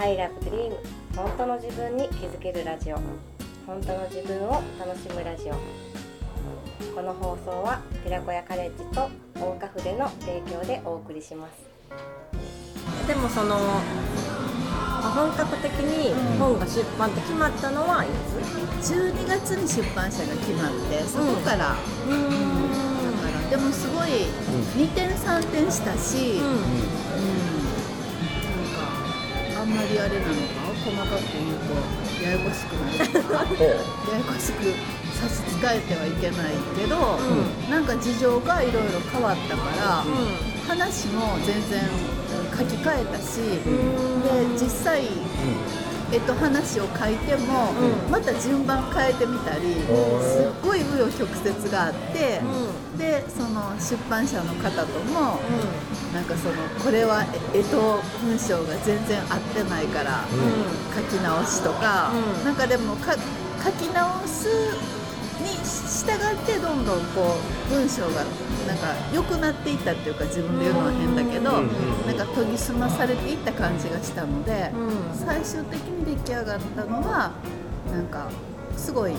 I love dream 本当の自分に気づけるラジオ。本当の自分を楽しむラジオ。この放送は寺子屋カレッジと大岡筆の提供でお送りします。でもそのあ本格的に本が出版って決まったのはいつ？12月に出版社が決まってそこから、うーん。だからでもすごい2点3点したし、うんんまりあれなのか細かく言うとややこしくなるからほうややこしく差し支えてはいけないけど、なんか事情がいろいろ変わったから、話も全然書き換えたし、で実際、えっと、話を書いても、また順番変えてみたり、すっごい紆余曲折があって、でその出版社の方とも、なんかそのこれはえ干支文章が全然合ってないから、書き直しとか、うん。なんかでもか書き直すに従ってどんどんこう文章がなんか良くなっていったっていうか自分で言うのは変だけど、うんなんか研ぎ澄まされていった感じがしたので、うん最終的に出来上がったのはなんかすごい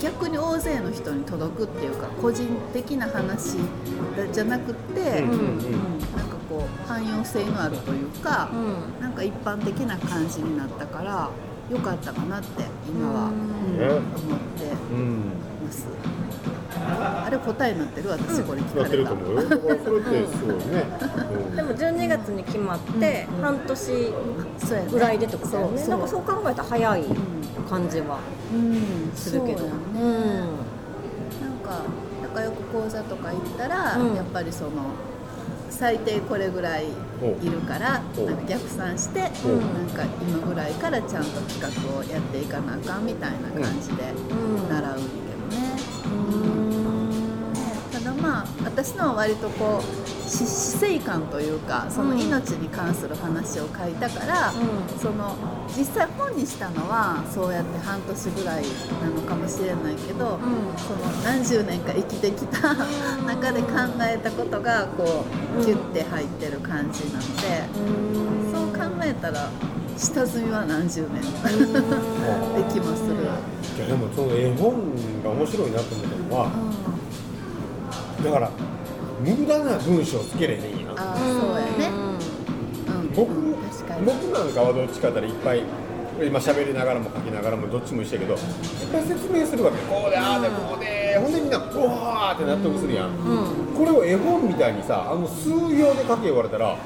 逆に大勢の人に届くっていうか個人的な話じゃなくって、なんかこう汎用性のあるというか、うん。なんか一般的な感じになったから良かったかなって今は、思って。うんます。あれ答えになってる私これ聞やってるかれた。と思うよそれってすごいね、うん。でも12月に決まってうん。半年そうやね。ぐらいでってことだよね。そうなんかそう考えたら早い感じはうん、するけど。そうやね。うん。なんか仲良く講座とか行ったら、うん。やっぱりその最低これぐらいいるからなんか逆算して、なんか今ぐらいからちゃんと企画をやっていかなあかんみたいな感じでうん。習うまあ私のは割とこう死死生観というかそのうん。命に関する話を書いたから、その実際本にしたのはそうやって半年ぐらいなのかもしれないけど、その何十年か生きてきた中で考えたことがこうギュッて入ってる感じなので、そう考えたら下積みは何十年 できまする。いやでもその絵本が面白いなと思ったのはだから無駄な文章つけれへんやんああそうやね。うん。僕。僕なんかはどっちかっらいっぱい今喋りながらも書きながらもどっちも一緒やけどいっぱい説明するわけこうでああでこうでほんでみんなうわーって納得するやん、これを絵本みたいにさあの数行で書け言われたら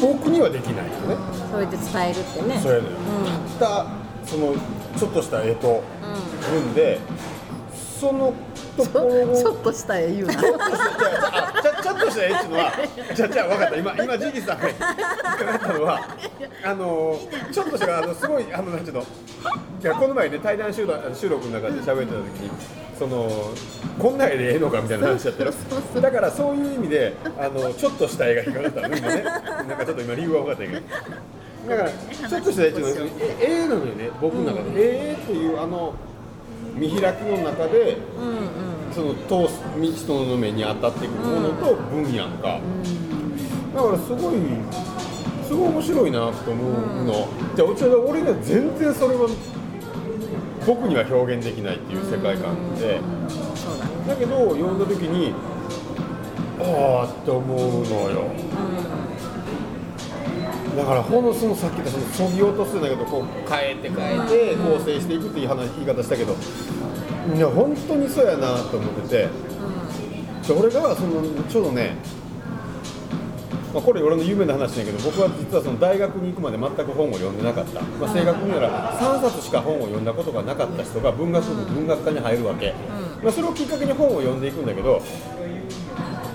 僕にはできないよね、それで伝えるってね。そうやねん。たったそのちょっとした絵と文でそのところを ちょっとした絵言うな。ちょちょちょっとした絵っていうのは、じゃじゃ分かった、今、今、ジギさんが引っかかったのは、あのちょっとした、あのすごい、あのなんちゅうの、いやこの前ね、対談収録収録の中で喋ってた時に、そのこんな絵でええのかみたいな話やったよ。だからそういう意味で、あのちょっとした絵が引っかかったの、今ね、なんかちょっと今、理由は分かったけど。だから、ちょっとした絵っていうのは、ええのよね、僕の中で、ええっていう、あの見開きの中で。その通す人の目に当たってくるものと文やんか、だからすごいすごい面白いなと思うの、じゃあお茶で俺が全然それは僕には表現できないっていう世界観で、そうだね。だけど読んだ時にああって思うのよ、だからほんのそのさっき言ったそのそぎ落とすんだけどこう変えて変えて構成していくっていう話言い方したけどいや本当にそうやなと思ってて、で俺がそのちょうどねまあ、これ俺の有名な話だけど僕は実はその大学に行くまで全く本を読んでなかった、まあ、正確に言うなら3冊しか本を読んだことがなかった人が文学部文学科に入るわけ、まあ、それをきっかけに本を読んでいくんだけど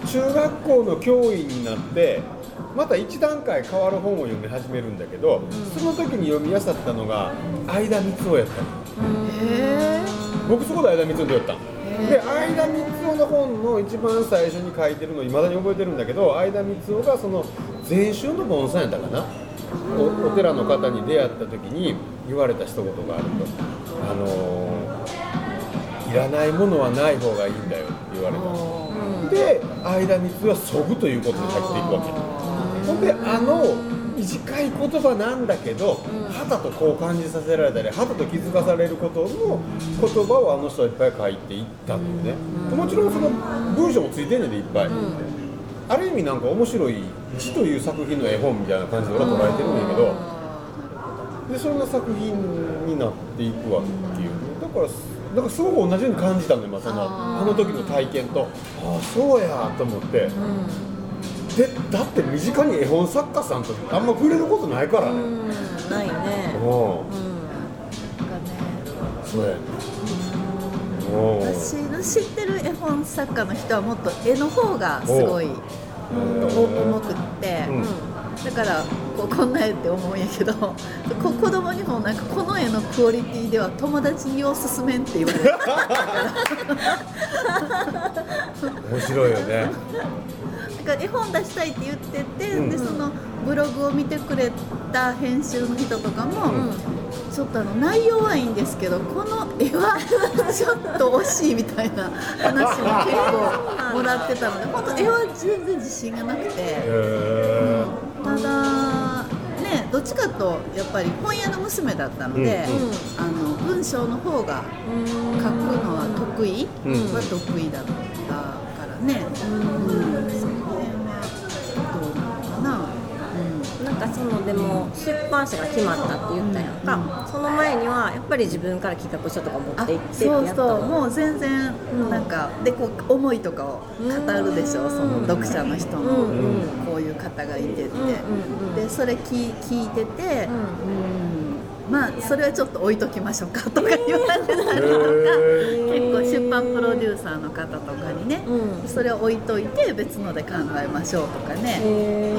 中学校の教員になってまた一段階変わる本を読み始めるんだけど、その時に読みやさったのが相田光雄やったの。へ僕そこで相田光雄とやった。ので相田光雄の本の一番最初に書いてるのいまだに覚えてるんだけど相田光雄がその禅宗の盆栽やったかな。おお寺の方に出会った時に言われた一言があると「あのーいらないものはない方がいいんだよ」って言われた。ので相田光雄はそぐということに入っていくわけほんであの短い言葉なんだけど肌とこう感じさせられたり肌と気づかされることの言葉をあの人はいっぱい書いていったのね。もちろんその文章もついてんねんでいっぱい、ある意味なんか面白い字という作品の絵本みたいな感じで俺は捉えてるんやけどでそんな作品になっていくわけよだからだからすごく同じように感じたのよ、まあ、そのあの時の体験と。ああそうやと思って、でだって身近に絵本作家さんとあんま触れることないからね、うんないね。う。んうんそうやね。うん。私の知ってる絵本作家の人はもっと絵の方がすごいもっと重くって、うん。だからこうこんな絵って思うんやけど こ子供にもなんかこの絵のクオリティでは友達におすすめんって言われる面白いよね。だから絵本出したいって言ってて、うん。でそのブログを見てくれた編集の人とかも、うん。ちょっとあの内容はいいんですけどこの絵は ちょっと惜しいみたいな話も結構もらってたので本当絵は全然自信がなくて、へただねどっちかとやっぱり本屋の娘だったので、あの文章の方が書くのは得意、うん。は得意だったからね、そのでも出版社が決まったって言ったやんか、その前にはやっぱり自分から企画書とか持あって行ってってそうそう。もう全然うんなん。か、でこう思いとかを語るでしょ、その読者の人の、うん。うん。こういう方がいてって、うんうんうんでそれ聞聞いてて、うんうんまあそれはちょっと置いときましょうかとか言われたりとか、へ結構出版プロデューサーの方とかにね、うん。それを置いといて別ので考えましょうとかね、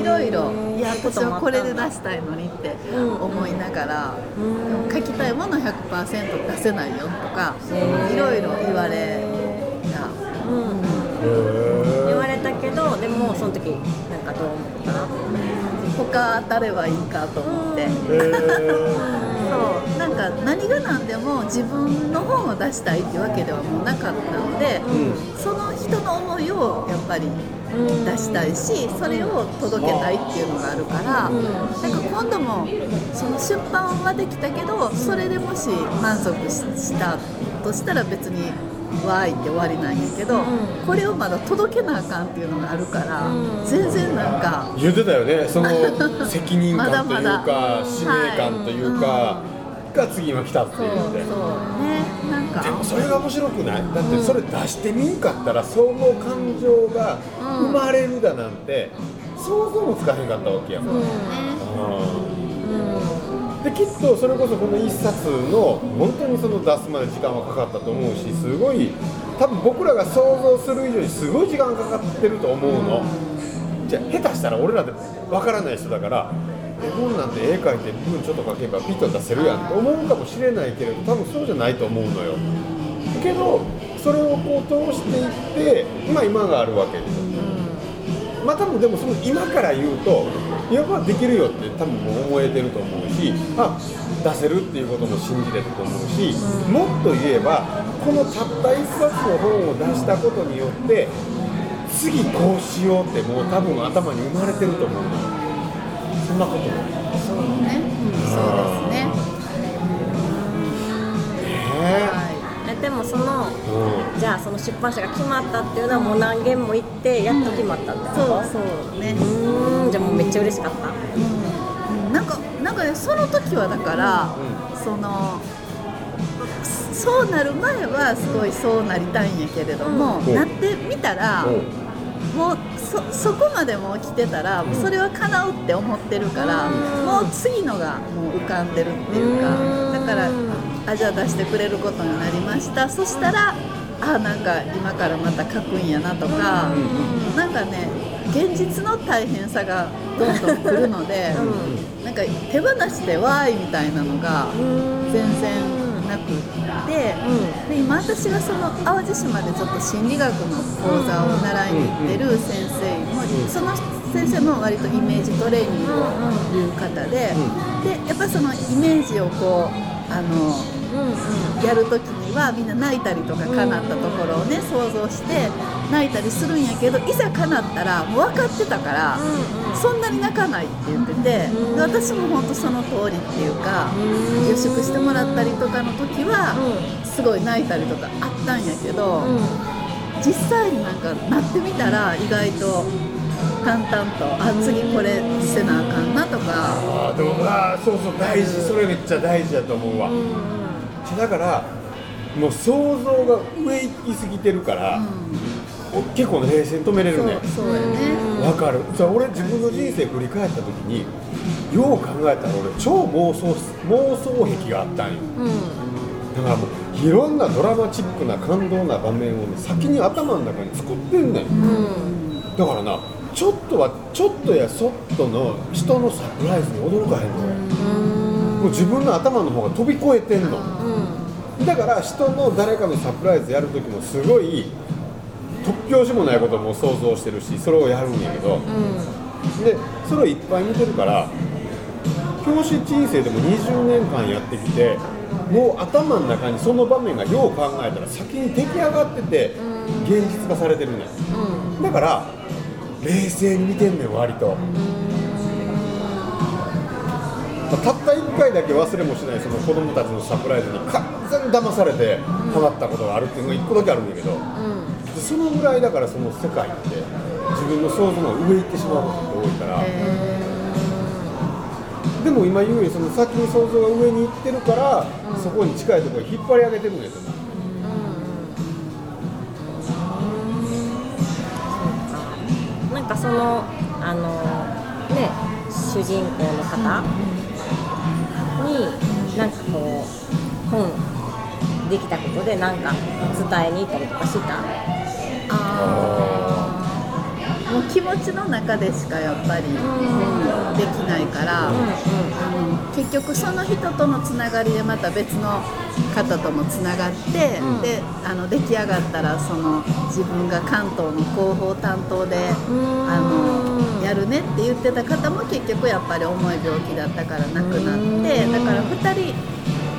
いろいろいや私はこれで出したいのにってうん。思いながら、うん。書きたいもの100%出せないよとかいろいろ言われた。うん。言われたけどでもその時なんかどう思った？他当たればいいかと思って、何が何でも自分の本を出したいっていうわけではもうなかったので、その人の思いをやっぱり出したいしそれを届けたいっていうのがあるから、なんか今度もその出版はできたけどそれでもし満足ししたとしたら別にわーいって終わりなんやけど、これをまだ届けなあかんっていうのがあるから、全然なんか。言ってたよね。その責任感というか まだまだ。使命感というか、が次今来たってそうそう。ねなんか。でもそれが面白くない？だってそれ出してみんかったら総合感情が生まれるだなんて想像もつかへんかったわけやもん、うん。できっとそれこそこの一冊の本当にその出すまで時間はかかったと思うしすごい多分僕らが想像する以上にすごい時間かかってると思うの、じゃあ下手したら俺らでわからない人だから絵本なんて絵描いて文ちょっと書けばピッと出せるやんって思うかもしれないけれど多分そうじゃないと思うのよ。けどそれをこう通していって今今があるわけでまあ多分でもその今から言うとやっぱできるよって多分もう思えてると思うしあ出せるっていうことも信じれると思うし、もっと言えばこのたった一冊の本を出したことによって次こうしようってもう多分頭に生まれてると思うのなこと。そうね、そうですね。ねはえでもそのえ、うん。じゃあその出版社が決まったっていうのはもう何件も行ってやっと決まったっていこと？そうそう。ね。うーんじゃあもうめっちゃ嬉しかった。うん。なんかなんかねその時はだから、そのそうなる前はすごいそうなりたいんやけれども、うん。なってみたら、もうそそこまでもう来てたら、それは叶うって思ってるから、もう次のがもう浮かんでるっていうか、うん。だからあじゃあ出してくれることになりました。そしたらあなんか今からまた書くんやなとか、なんかね現実の大変さがどんどん来るので、なんか手放しでわーいみたいなのが全然なくって、で今私がその淡路島でちょっと心理学の講座を習いに行ってる先生も、その先生も割とイメージトレーニングを言う方で、でやっぱそのイメージをこうあのやるとはみんな泣いたりとか叶ったところをね想像して泣いたりするんやけどいざ叶ったらもう分かってたから、そんなに泣かないって言ってて、で私も本当その通りっていうか、予祝してもらったりとかの時は、すごい泣いたりとかあったんやけど、実際になんかなってみたら意外と淡々とあ次これせなあかんなとか。あーでもあーそうそう大事。それめっちゃ大事だと思うわ、だからもう想像が上行き過ぎてるから、お結構冷静に止めれるね。そね、わかる。じゃあ俺自分の人生振り返った時によう考えたら俺超妄想妄想癖があったんよ、だからもういろんなドラマチックな感動な場面をね先に頭の中に作ってんねん、だからなちょっとはちょっとやそっとの人のサプライズに驚かへんのよ、もう自分の頭の方が飛び越えてんの、だから人の誰かのサプライズやる時もすごい突拍子もないことも想像してるしそれをやるんやけど、でそれをいっぱい見てるから教師人生でも20年間やってきてもう頭の中にその場面がよう考えたら先に出来上がってて現実化されてるねん、だから冷静に見てんねん割と。まあたった1回だけ忘れもしないその子供たちのサプライズに完全に騙されてハマったことがあるっていうのが1個だけあるんだけど、でそのぐらいだからその世界って自分の想像の上行ってしまうことが多いから、でも今言うようにその先に想像が上に行ってるから、そこに近いところに引っ張り上げてるんやと思う。なんかそのあのね主人公の方になんかこう本できたことでなんか伝えに行ったりとかした？もう気持ちの中でしかやっぱり、うん。できないから、あの結局その人とのつながりでまた別の方ともつながって、であの出来上がったらその自分が関東の広報担当で、あのやるねって言ってた方も結局やっぱり重い病気だったから亡くなって、だから2人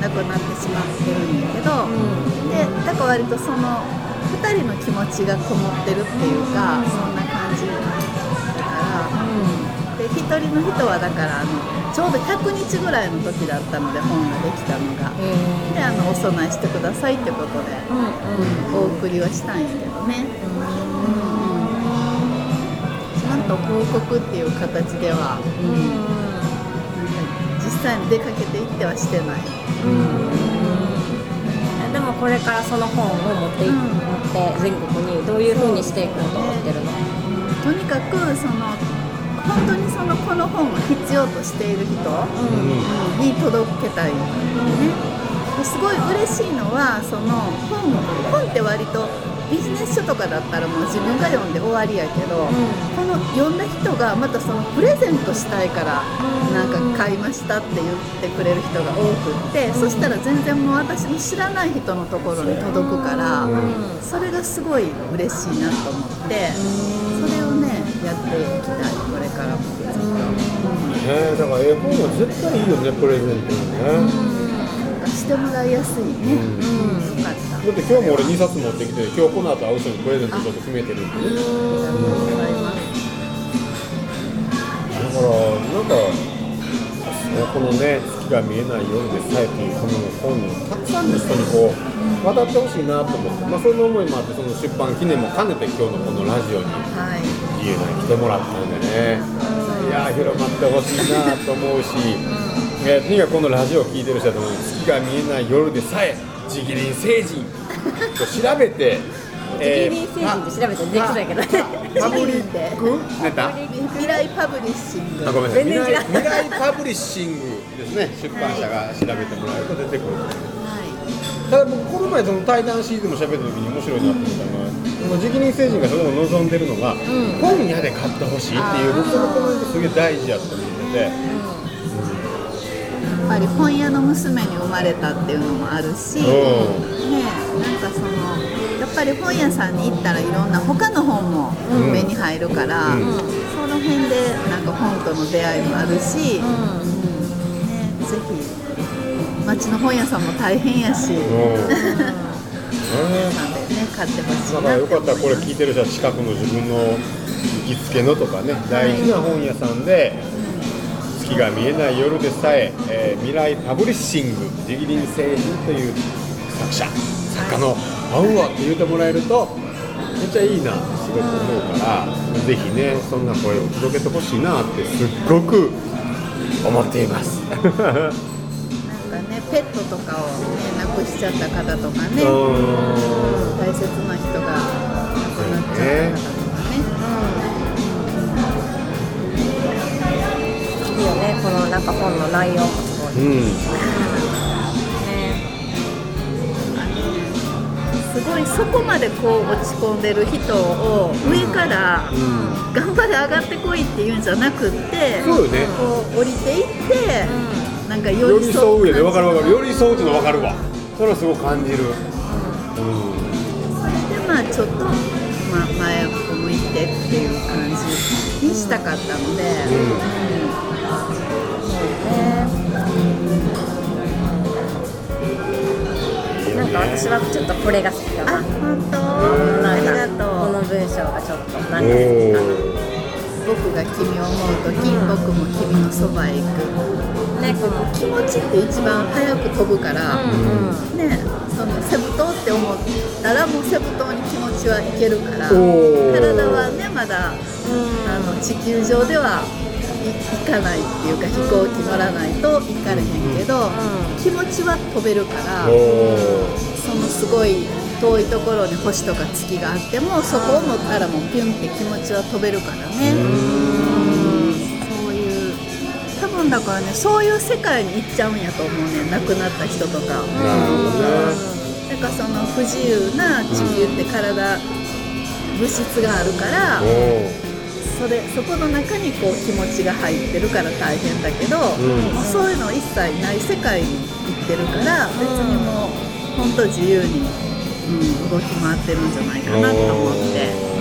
亡くなってしまってるんだけど、でだから割とその2人の気持ちがこもってるっていうか、そんな感じだから、で1人の人はだからあのちょうど100日ぐらいの時だったので本ができたのが、であのお供えしてくださいってことで、うんお送りはしたんやけどね、ちゃんと報告っていう形では、実際に出かけていってはしてない。でもこれからその本を持ってい、うん。持って全国にどういう風にしていこうと思ってるの？とにかくその本当にそのこの本を必要としている人に届けたい、ね、ですごい嬉しいのはその本本って割とビジネス書とかだったらもう自分が読んで終わりやけど、この読んだ人がまたそのプレゼントしたいからなんか買いましたって言ってくれる人が多くって、そしたら全然もう私の知らない人のところに届くから、それがすごい嬉しいなと思って、やっていきたいこれからも。ずっと、ねだから絵本は絶対いいよねプレゼントにね、してもらいやすいね、うん。よかった。だって今日も俺2冊持ってきて今日この後会う人にプレゼントちょっと決めてるんで。ねありがとうございます。だからなんかこのね月が見えない夜でさえというこの本をたくさんの人にこう渡ってほしいなと思って、まあ、それの思いもあってその出版記念も兼ねて今日のこのラジオにはい。家内来てもらったんでね、いやー広まってほしいなと思うし、えーとにかくこのラジオを聞いてる人は月が見えない夜でさえ直輪星人と調べて、直輪星人って調べたらできそうやけどね。パパブリック？ネタ未来パブリッシング。あごめんなさい。未来未来パブリッシングですね。出版社が調べてもらえると出てくるはいただ僕この前その対談シーズンも喋った時に面白いなって思ったのはこの直任星人がそこを望んでるのが、本屋で買ってほしいっていう僕そのコメントすげえ大事やと思ってて。やっぱり本屋の娘に生まれたっていうのもあるし、ねなんかそのやっぱり本屋さんに行ったらいろんな他の本も目に入るから、うん。その辺でなんか本との出会いもあるし、うん。ね、ぜひ町の本屋さんも大変やし、うん。なんでね買ってほしいなだからよかったらこれ聞いてる人は近くの自分の行きつけのとかね大事な本屋さんで月が見えない夜でさええー未来パブリッシングジギリン星人という作者作家の「合うわ」って言ってもらえるとめっちゃいいなってすごく思うからぜひねそんな声を届けてほしいなってすっごく思っています。ペットとかをね亡くしちゃった方とかね、うん。大切な人が亡くなっちゃった方とかね。いいよねこのなんか本の内容。もすごい、うんね。すごいそこまでこう落ち込んでる人を上からうん。頑張れ上がってこいっていうんじゃなくってこう降りていってなんか寄寄りり添添うやで分かる分かる。る寄り添うっていうの分かるわ。それはすごく感じる。うんそれでまあちょっと、まあ、前を向いてっていう感じにしたかったので、なんか私はちょっとこれが好きかあな本当？ありがとう。この文章がちょっとなんか好きかな僕が君を思う時、僕も君のそばへ行く。ねこの気持ちって一番早く飛ぶから、うんねそのセブ島って思ったらもうセブ島に気持ちはいけるから体はねまだ、あの地球上ではい行かないっていうか飛行機乗らないと行かれへんけど、気持ちは飛べるから、おそのすごい遠いところに星とか月があってもそこを持ったらもうピュンって気持ちは飛べるからね。分だからねそういう世界に行っちゃうんやと思うね亡くなった人とか。ーなるほどね。だからその不自由な地球って体、物質があるからおそれそこの中にこう気持ちが入ってるから大変だけど、うそういうの一切ない世界に行ってるから別にもう本当自由に、うん、動き回ってるんじゃないかなと思って。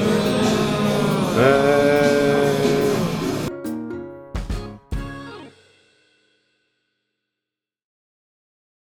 へ